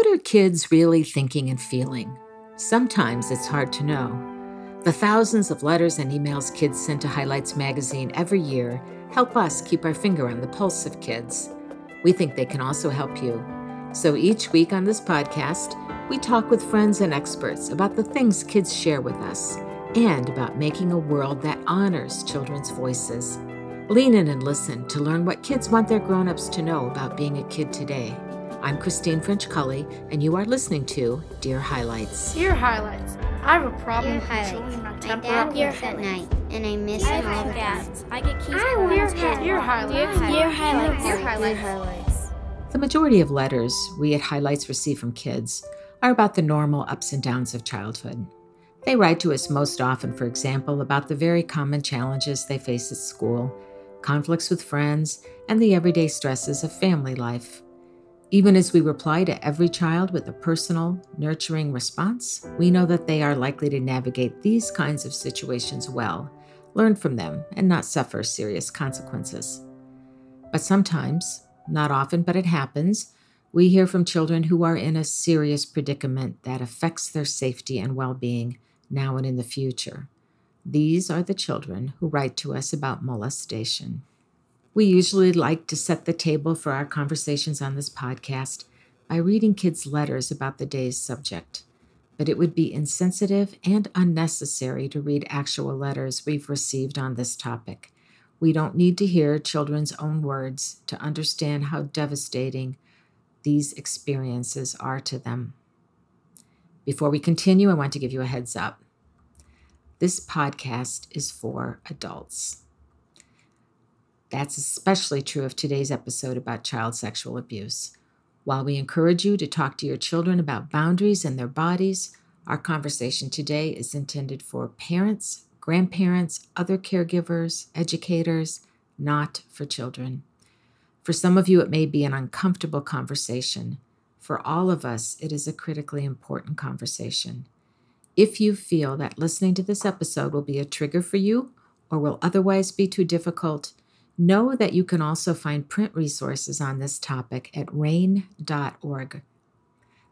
What are kids really thinking and feeling? Sometimes it's hard to know. The thousands of letters and emails kids send to Highlights magazine every year help us keep our finger on the pulse of kids. We think they can also help you. So each week on this podcast, we talk with friends and experts about the things kids share with us and about making a world that honors children's voices. Lean in and listen to learn what kids want their grown-ups to know about being a kid today. I'm Christine French Cully, and you are listening to Dear Highlights. Dear Highlights. I have a problem Dear with highlights. children on My temporal dad works at night, and I miss I him all the time. cats. I get keys. I want cats. cat. Dear Highlights. Dear highlights. Dear highlights. The majority of letters we at Highlights receive from kids are about the normal ups and downs of childhood. They write to us most often, for example, about the very common challenges they face at school, conflicts with friends, and the everyday stresses of family life. Even as we reply to every child with a personal, nurturing response, we know that they are likely to navigate these kinds of situations well, learn from them, and not suffer serious consequences. But sometimes, not often, but it happens, we hear from children who are in a serious predicament that affects their safety and well being now and in the future. These are the children who write to us about molestation. We usually like to set the table for our conversations on this podcast by reading kids' letters about the day's subject, but it would be insensitive and unnecessary to read actual letters we've received on this topic. We don't need to hear children's own words to understand how devastating these experiences are to them. Before we continue, I want to give you a heads up. This podcast is for adults. That's especially true of today's episode about child sexual abuse. While we encourage you to talk to your children about boundaries and their bodies, our conversation today is intended for parents, grandparents, other caregivers, educators, not for children. For some of you, it may be an uncomfortable conversation. For all of us, it is a critically important conversation. If you feel that listening to this episode will be a trigger for you or will otherwise be too difficult, know that you can also find print resources on this topic at rainn.org.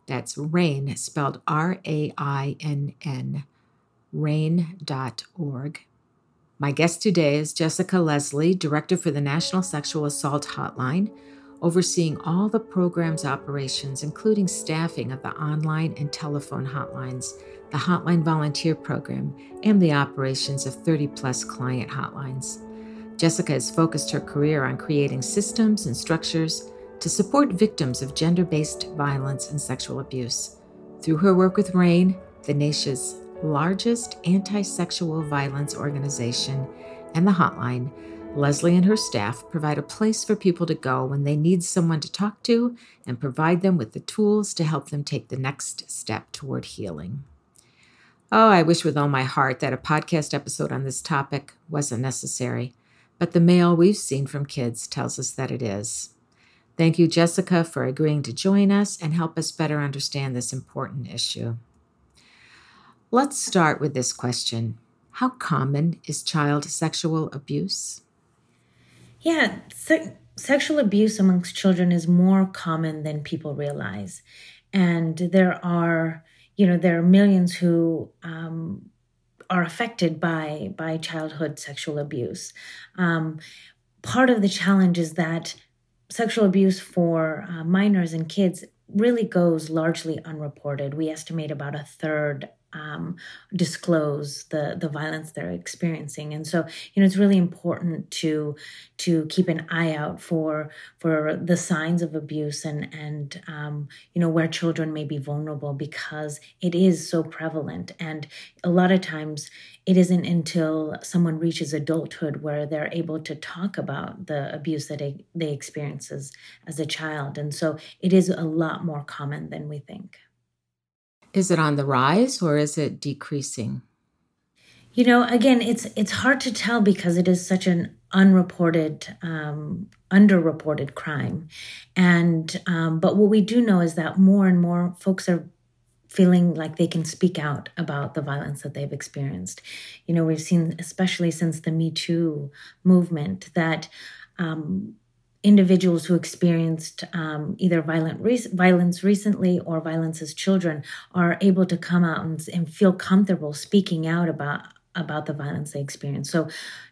That's RAINN, spelled R A I N N, rainn.org. My guest today is Jessica Leslie, Director for the National Sexual Assault Hotline, overseeing all the program's operations, including staffing of the online and telephone hotlines, the Hotline Volunteer Program, and the operations of 30 plus client hotlines. Jessica has focused her career on creating systems and structures to support victims of gender based violence and sexual abuse. Through her work with RAINN, the nation's largest anti sexual violence organization, and the hotline, Leslie and her staff provide a place for people to go when they need someone to talk to and provide them with the tools to help them take the next step toward healing. Oh, I wish with all my heart that a podcast episode on this topic wasn't necessary, but the mail we've seen from kids tells us that it is. Thank you, Jessica, for agreeing to join us and help us better understand this important issue. Let's start with this question How common is child sexual abuse? Yeah, se- sexual abuse amongst children is more common than people realize. And there are, you know, there are millions who um, are affected by by childhood sexual abuse. Um, part of the challenge is that sexual abuse for uh, minors and kids really goes largely unreported. We estimate about a third um, disclose the the violence they're experiencing, and so you know it's really important to to keep an eye out for for the signs of abuse and and um, you know where children may be vulnerable because it is so prevalent, and a lot of times it isn't until someone reaches adulthood where they're able to talk about the abuse that they, they experience as, as a child, and so it is a lot more common than we think. Is it on the rise or is it decreasing? You know, again, it's it's hard to tell because it is such an unreported, um, underreported crime, and um, but what we do know is that more and more folks are feeling like they can speak out about the violence that they've experienced. You know, we've seen, especially since the Me Too movement, that um, individuals who experienced um, either violent re- violence recently or violence as children are able to come out and, and feel comfortable speaking out about about the violence they experience. So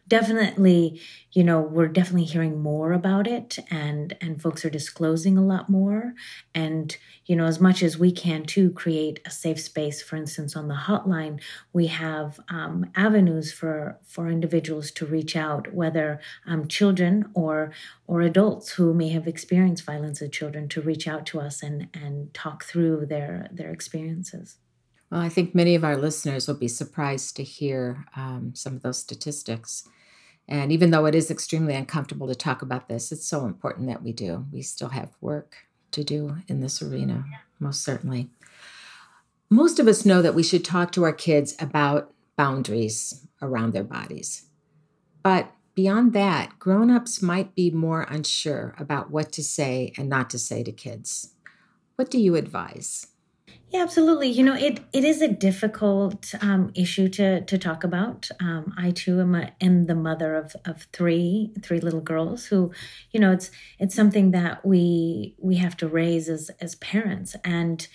definitely, you know, we're definitely hearing more about it and and folks are disclosing a lot more and you know, as much as we can to create a safe space. For instance, on the hotline, we have um, avenues for for individuals to reach out, whether um, children or or adults who may have experienced violence as children, to reach out to us and and talk through their their experiences. Well, I think many of our listeners will be surprised to hear um, some of those statistics. And even though it is extremely uncomfortable to talk about this, it's so important that we do. We still have work to do in this arena, most certainly. Most of us know that we should talk to our kids about boundaries around their bodies. But beyond that, grown-ups might be more unsure about what to say and not to say to kids. What do you advise? Yeah, absolutely. You know, it it is a difficult um, issue to to talk about. Um, I too am, a, am the mother of of three three little girls who, you know, it's it's something that we we have to raise as as parents, and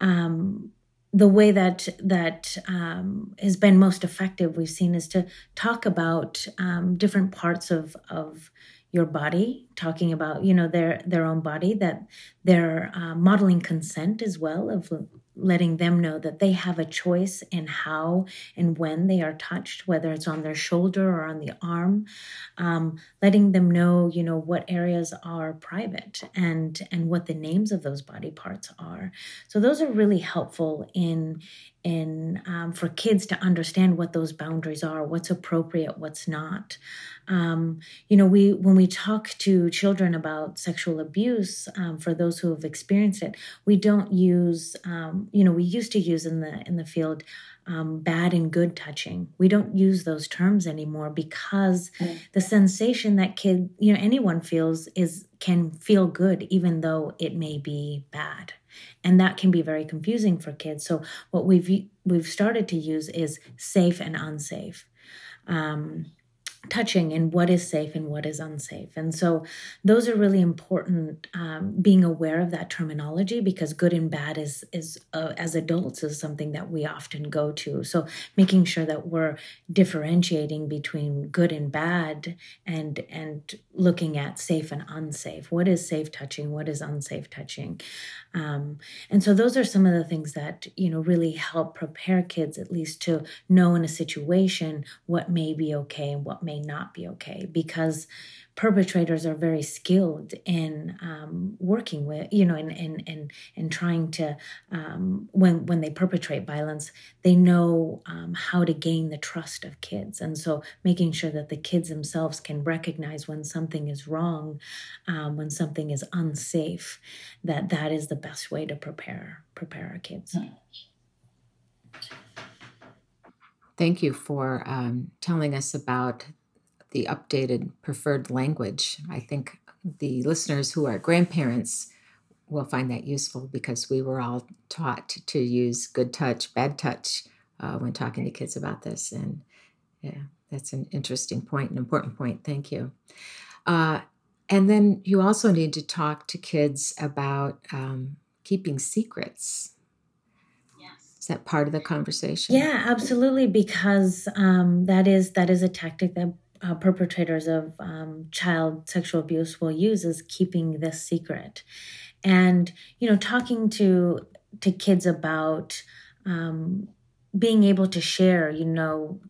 um, the way that that um, has been most effective we've seen is to talk about um, different parts of of your body talking about you know their their own body that they're uh, modeling consent as well of letting them know that they have a choice in how and when they are touched whether it's on their shoulder or on the arm um, letting them know you know what areas are private and and what the names of those body parts are. So those are really helpful in in um, for kids to understand what those boundaries are what's appropriate what's not um, you know we when we talk to children about sexual abuse um, for those who have experienced it we don't use um, you know we used to use in the in the field um, bad and good touching. We don't use those terms anymore because mm. the sensation that kid, you know, anyone feels is can feel good even though it may be bad and that can be very confusing for kids. So what we've we've started to use is safe and unsafe. Um, touching and what is safe and what is unsafe. And so those are really important um, being aware of that terminology because good and bad is is uh, as adults is something that we often go to. So making sure that we're differentiating between good and bad and and looking at safe and unsafe. What is safe touching? What is unsafe touching? Um, and so those are some of the things that you know really help prepare kids at least to know in a situation what may be okay and what may not be okay because perpetrators are very skilled in um, working with you know and and and and trying to um, when when they perpetrate violence they know um, how to gain the trust of kids. And so making sure that the kids themselves can recognize when something is wrong um, when something is unsafe that that is the best way to prepare prepare our kids. Thank you for um, telling us about the updated preferred language. I think the listeners who are grandparents will find that useful because we were all taught to use good touch, bad touch uh, when talking to kids about this. And yeah, that's an interesting point, an important point. Thank you. Uh, and then you also need to talk to kids about um, keeping secrets. Yes. Is that part of the conversation? Yeah, absolutely. Because um, that is that is a tactic that uh, perpetrators of um, child sexual abuse will use is keeping this secret. And you know talking to to kids about um, being able to share you know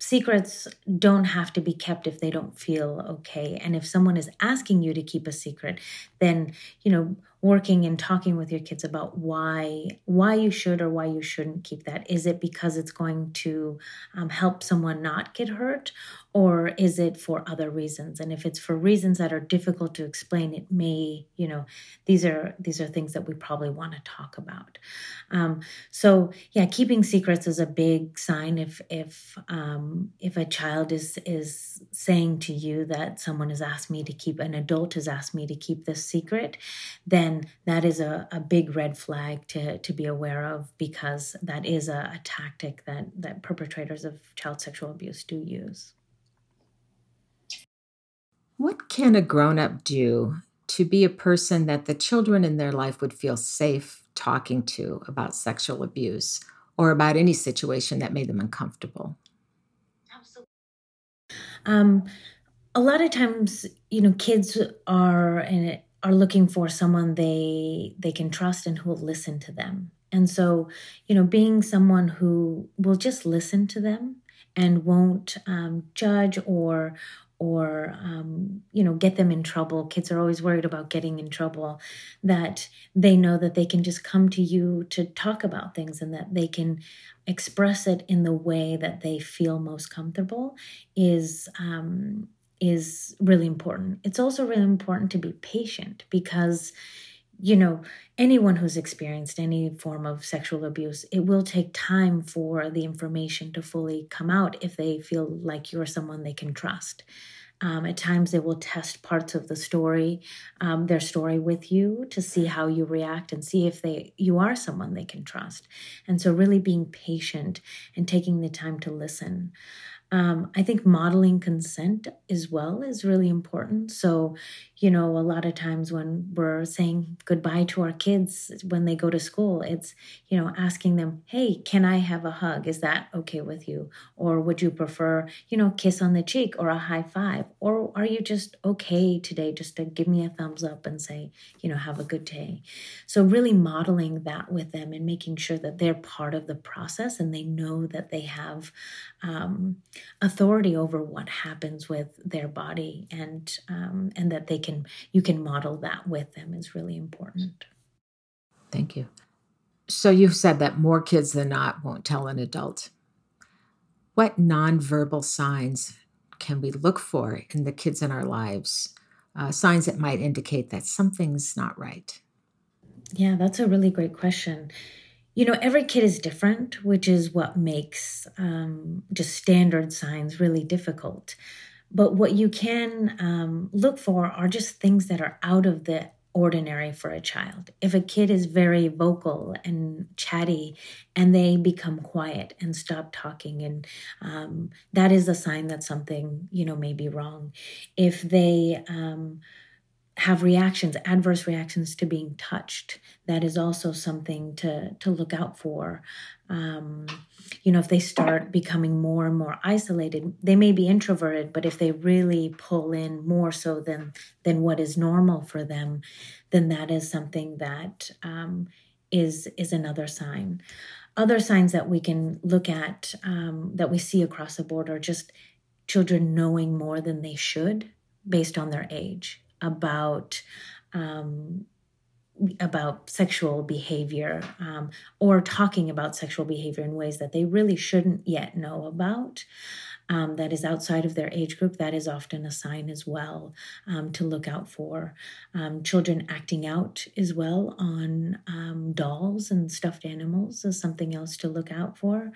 secrets don't have to be kept if they don't feel okay. And if someone is asking you to keep a secret then you know working and talking with your kids about why why you should or why you shouldn't keep that. Is it because it's going to um, help someone not get hurt or is it for other reasons? And if it's for reasons that are difficult to explain it may you know these are these are things that we probably want to talk about. Um, so yeah keeping secrets is a big sign if if um, if a child is is saying to you that someone has asked me to keep an adult has asked me to keep this secret then that is a, a big red flag to to be aware of because that is a, a tactic that that perpetrators of child sexual abuse do use What can a grown up do to be a person that the children in their life would feel safe talking to about sexual abuse or about any situation that made them uncomfortable? Absolutely. Um, a lot of times, you know, kids are are looking for someone they they can trust and who will listen to them. And so, you know, being someone who will just listen to them and won't um, judge or or um, you know get them in trouble. Kids are always worried about getting in trouble that they know that they can just come to you to talk about things and that they can express it in the way that they feel most comfortable is um, is really important. It's also really important to be patient because you know, anyone who's experienced any form of sexual abuse, it will take time for the information to fully come out if they feel like you're someone they can trust. Um, at times, they will test parts of the story, um, their story with you to see how you react and see if they you are someone they can trust. And so, really being patient and taking the time to listen. Um, I think modeling consent as well is really important. So, you know, a lot of times when we're saying goodbye to our kids when they go to school, it's, you know, asking them, hey, can I have a hug? Is that okay with you? Or would you prefer, you know, kiss on the cheek or a high five? Or are you just okay today just to give me a thumbs up and say, you know, have a good day? So, really modeling that with them and making sure that they're part of the process and they know that they have um, authority over what happens with their body and um, and that they can you can model that with them is really important. Thank you. So you've said that more kids than not won't tell an adult. What nonverbal signs can we look for in the kids in our lives? Uh, signs that might indicate that something's not right. Yeah that's a really great question you know, every kid is different, which is what makes um, just standard signs really difficult. But what you can um, look for are just things that are out of the ordinary for a child. If a kid is very vocal and chatty and they become quiet and stop talking, and um, that is a sign that something, you know, may be wrong. If they, um, have reactions, adverse reactions to being touched. That is also something to to look out for. Um, you know, if they start becoming more and more isolated, they may be introverted, but if they really pull in more so than than what is normal for them, then that is something that um, is is another sign. Other signs that we can look at um, that we see across the board are just children knowing more than they should based on their age about um, about sexual behavior um, or talking about sexual behavior in ways that they really shouldn't yet know about. Um, that is outside of their age group, that is often a sign as well um, to look out for. Um, children acting out as well on um, dolls and stuffed animals is something else to look out for.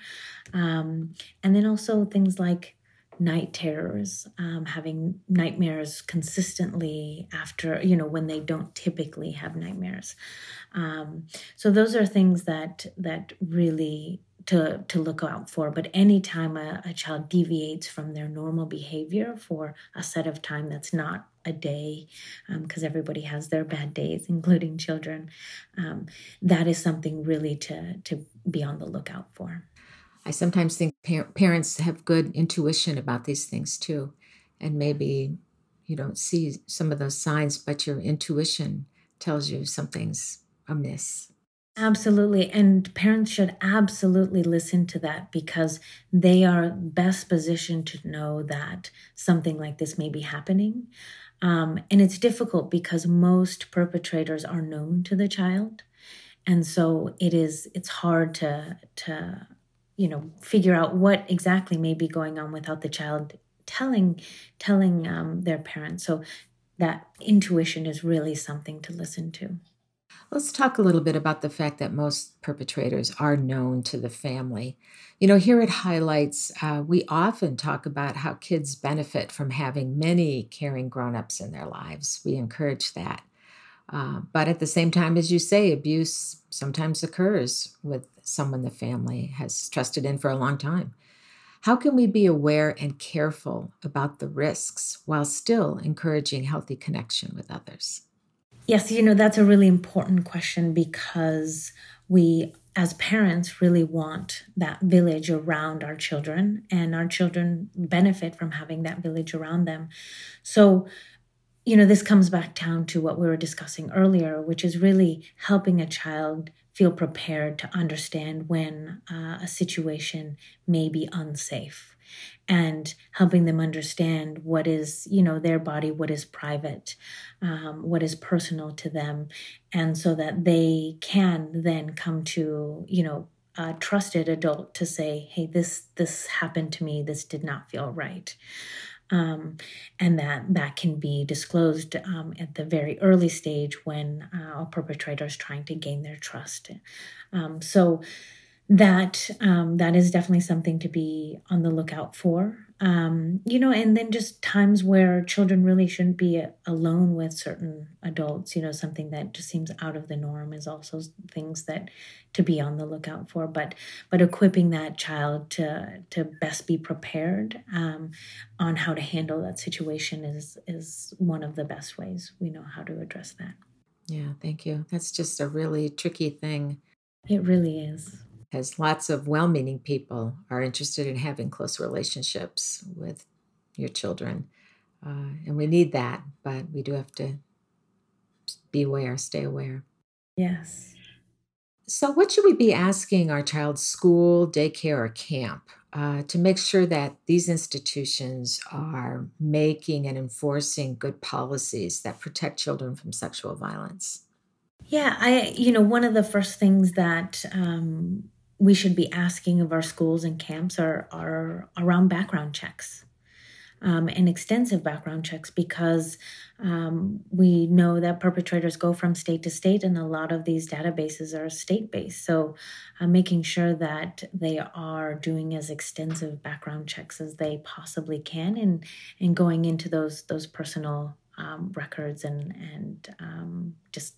Um, and then also things like night terrors, um, having nightmares consistently after, you know, when they don't typically have nightmares. Um, so those are things that that really to to look out for. But anytime a, a child deviates from their normal behavior for a set of time that's not a day, because um, everybody has their bad days, including children, um, that is something really to to be on the lookout for. I sometimes think par- parents have good intuition about these things too. And maybe you don't see some of those signs, but your intuition tells you something's amiss. Absolutely. And parents should absolutely listen to that because they are best positioned to know that something like this may be happening. Um, and it's difficult because most perpetrators are known to the child. And so it is, it's hard to, to you know figure out what exactly may be going on without the child telling telling um, their parents. So that intuition is really something to listen to. Let's talk a little bit about the fact that most perpetrators are known to the family. You know here at highlights uh, we often talk about how kids benefit from having many caring grown-ups in their lives. We encourage that uh, but at the same time, as you say, abuse sometimes occurs with someone the family has trusted in for a long time. How can we be aware and careful about the risks while still encouraging healthy connection with others? Yes, you know, that's a really important question because we, as parents, really want that village around our children, and our children benefit from having that village around them. So, you know, this comes back down to what we were discussing earlier, which is really helping a child feel prepared to understand when uh, a situation may be unsafe and helping them understand what is you know their body what is private um, what is personal to them and so that they can then come to you know a trusted adult to say hey this this happened to me. This did not feel right um, and that that can be disclosed um, at the very early stage when uh, a perpetrator is trying to gain their trust. Um, so that um, that is definitely something to be on the lookout for um, you know and then just times where children really shouldn't be alone with certain adults you know something that just seems out of the norm is also things that to be on the lookout for but but equipping that child to to best be prepared um, on how to handle that situation is is one of the best ways we know how to address that. Yeah thank you. That's just a really tricky thing. It really is as lots of well meaning people are interested in having close relationships with your children. Uh, and we need that, but we do have to be aware, stay aware. Yes. So, what should we be asking our child's school, daycare, or camp uh, to make sure that these institutions are making and enforcing good policies that protect children from sexual violence? Yeah, I, you know, one of the first things that um, we should be asking of our schools and camps are, are around background checks um, and extensive background checks because um, we know that perpetrators go from state to state and a lot of these databases are state based. So, uh, making sure that they are doing as extensive background checks as they possibly can and, and going into those, those personal um, records and, and um, just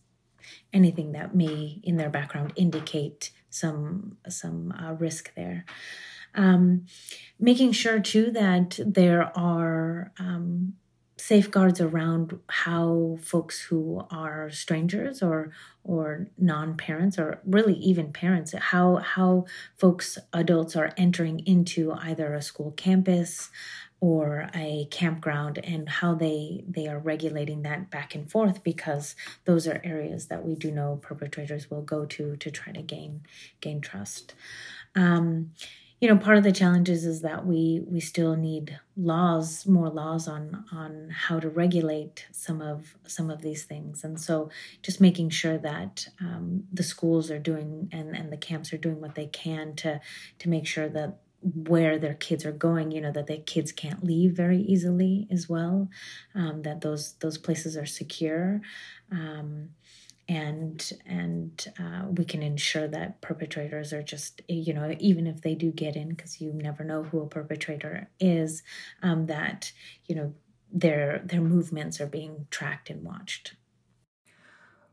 anything that may in their background indicate some some uh, risk there. Um, making sure too that there are um, safeguards around how folks who are strangers or or non-parents or really even parents how how folks adults are entering into either a school campus or a campground and how they they are regulating that back and forth because those are areas that we do know perpetrators will go to to try to gain gain trust. Um, you know part of the challenges is that we we still need laws more laws on on how to regulate some of some of these things. And so just making sure that um, the schools are doing and and the camps are doing what they can to to make sure that where their kids are going you know that their kids can't leave very easily as well um, that those those places are secure um, and and uh, we can ensure that perpetrators are just you know even if they do get in because you never know who a perpetrator is um, that you know their their movements are being tracked and watched.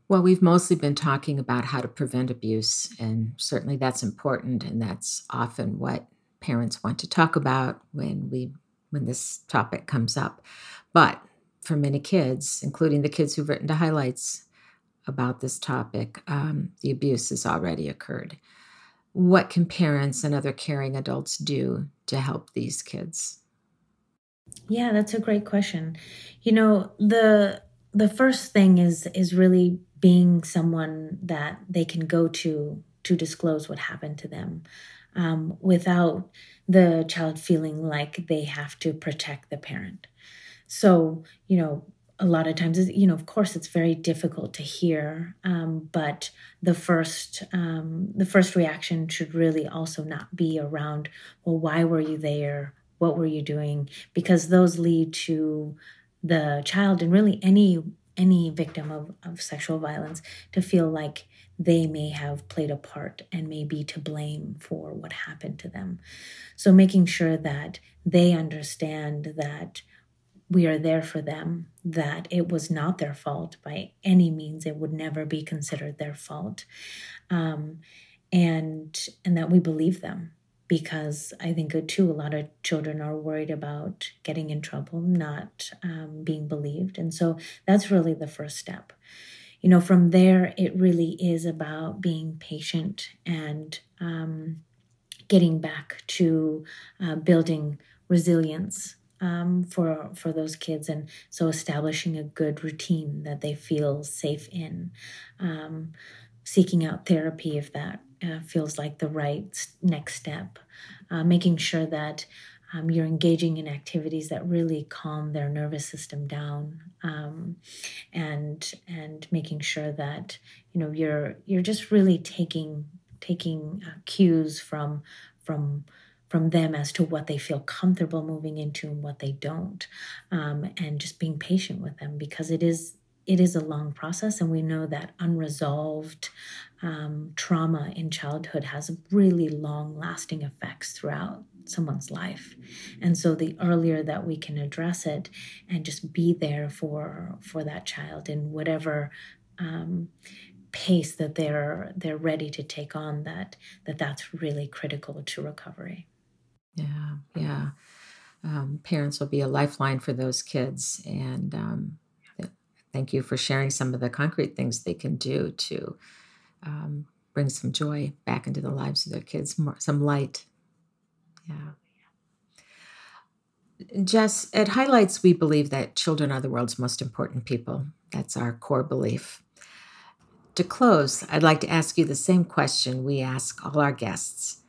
Well, we've mostly been talking about how to prevent abuse, and certainly that's important, and that's often what parents want to talk about when we when this topic comes up. But for many kids, including the kids who've written to highlights about this topic, um, the abuse has already occurred. What can parents and other caring adults do to help these kids? Yeah, that's a great question. You know, the the first thing is is really being someone that they can go to to disclose what happened to them um, without the child feeling like they have to protect the parent. So, you know, a lot of times, you know, of course, it's very difficult to hear, um, but the first, um, the first reaction should really also not be around, well, why were you there? What were you doing? Because those lead to the child and really any any victim of, of sexual violence to feel like they may have played a part and may be to blame for what happened to them. So, making sure that they understand that we are there for them, that it was not their fault by any means, it would never be considered their fault, um, and and that we believe them because I think, too, a lot of children are worried about getting in trouble, not um, being believed. And so that's really the first step. You know, from there, it really is about being patient and um, getting back to uh, building resilience um, for for those kids, and so establishing a good routine that they feel safe in, um, seeking out therapy if that uh, feels like the right next step, uh, making sure that um, you're engaging in activities that really calm their nervous system down, um, and and making sure that you know you're you're just really taking taking uh, cues from from from them as to what they feel comfortable moving into and what they don't um, and just being patient with them because it is it is a long process and we know that unresolved um, trauma in childhood has really long lasting effects throughout someone's life and so the earlier that we can address it and just be there for for that child in whatever um, pace that they're they're ready to take on that that that's really critical to recovery yeah, yeah. Um, parents will be a lifeline for those kids. And um, thank you for sharing some of the concrete things they can do to um, bring some joy back into the lives of their kids, more, some light. Yeah. Jess, at Highlights, we believe that children are the world's most important people. That's our core belief. To close, I'd like to ask you the same question we ask all our guests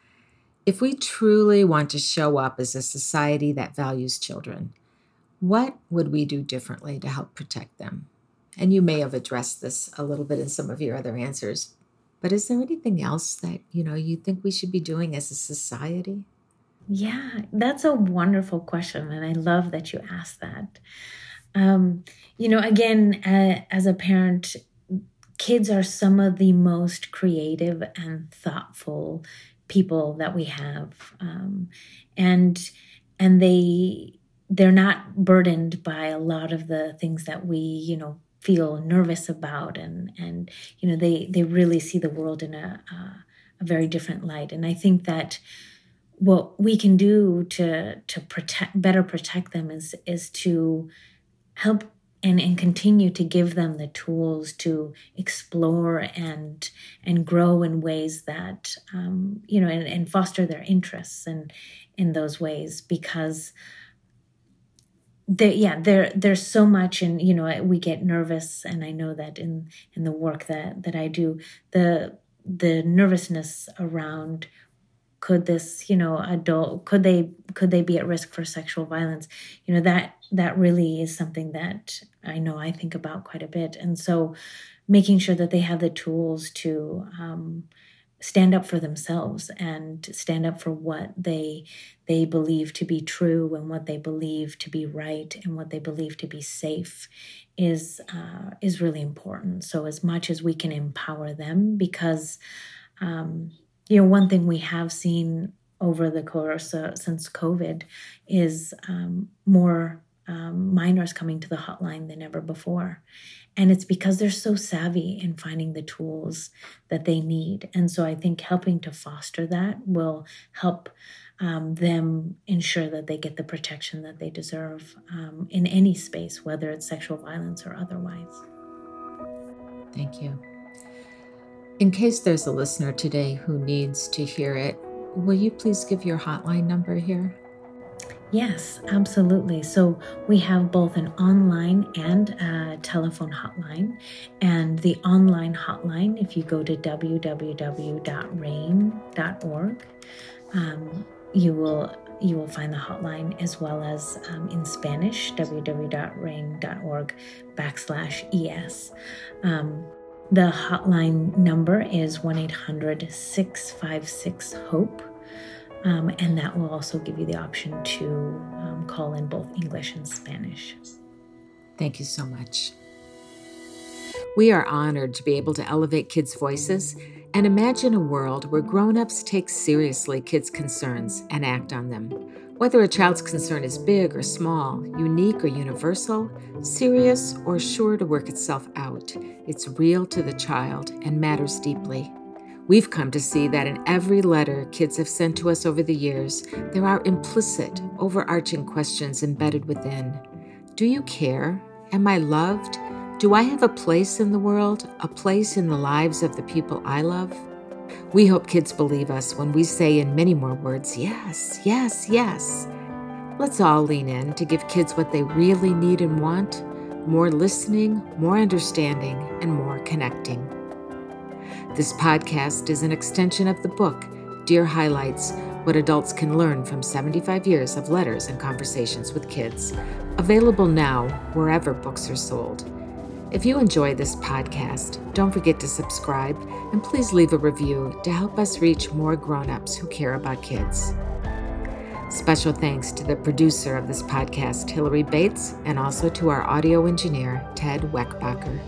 if we truly want to show up as a society that values children, what would we do differently to help protect them? And you may have addressed this a little bit in some of your other answers, but is there anything else that, you know, you think we should be doing as a society? Yeah, that's a wonderful question and I love that you asked that. Um, you know, again, uh, as a parent, kids are some of the most creative and thoughtful people that we have um, and and they they're not burdened by a lot of the things that we you know feel nervous about and and you know they they really see the world in a a very different light and i think that what we can do to to protect better protect them is is to help and, and continue to give them the tools to explore and and grow in ways that um, you know and, and foster their interests and in those ways because there yeah there there's so much and you know we get nervous and i know that in in the work that that i do the the nervousness around could this you know adult could they could they be at risk for sexual violence? You know that that really is something that i know i think about quite a bit. And so making sure that they have the tools to um, stand up for themselves and stand up for what they they believe to be true and what they believe to be right and what they believe to be safe is uh, is really important. So as much as we can empower them because um, you know, one thing we have seen over the course uh, since COVID is um, more um, minors coming to the hotline than ever before. And it's because they're so savvy in finding the tools that they need. And so I think helping to foster that will help um, them ensure that they get the protection that they deserve um, in any space, whether it's sexual violence or otherwise. Thank you. In case there's a listener today who needs to hear it, will you please give your hotline number here? Yes, absolutely. So we have both an online and a telephone hotline. And the online hotline, if you go to www.rainn.org, um, you will you will find the hotline as well as um, in Spanish, www.rainn.org backslash es. Um, the hotline number is 1 800 656 HOPE. Um, and that will also give you the option to um, call in both English and Spanish. Thank you so much. We are honored to be able to elevate kids' voices and imagine a world where grown ups take seriously kids' concerns and act on them. Whether a child's concern is big or small, unique or universal, serious or sure to work itself out, it's real to the child and matters deeply. We've come to see that in every letter kids have sent to us over the years, there are implicit, overarching questions embedded within. Do you care? Am I loved? Do I have a place in the world, a place in the lives of the people I love? We hope kids believe us when we say in many more words, yes, yes, yes. Let's all lean in to give kids what they really need and want more listening, more understanding, and more connecting. This podcast is an extension of the book, Dear Highlights What Adults Can Learn from 75 Years of Letters and Conversations with Kids, available now wherever books are sold. If you enjoy this podcast, don't forget to subscribe and please leave a review to help us reach more grown-ups who care about kids. Special thanks to the producer of this podcast, Hillary Bates, and also to our audio engineer, Ted Weckbacher.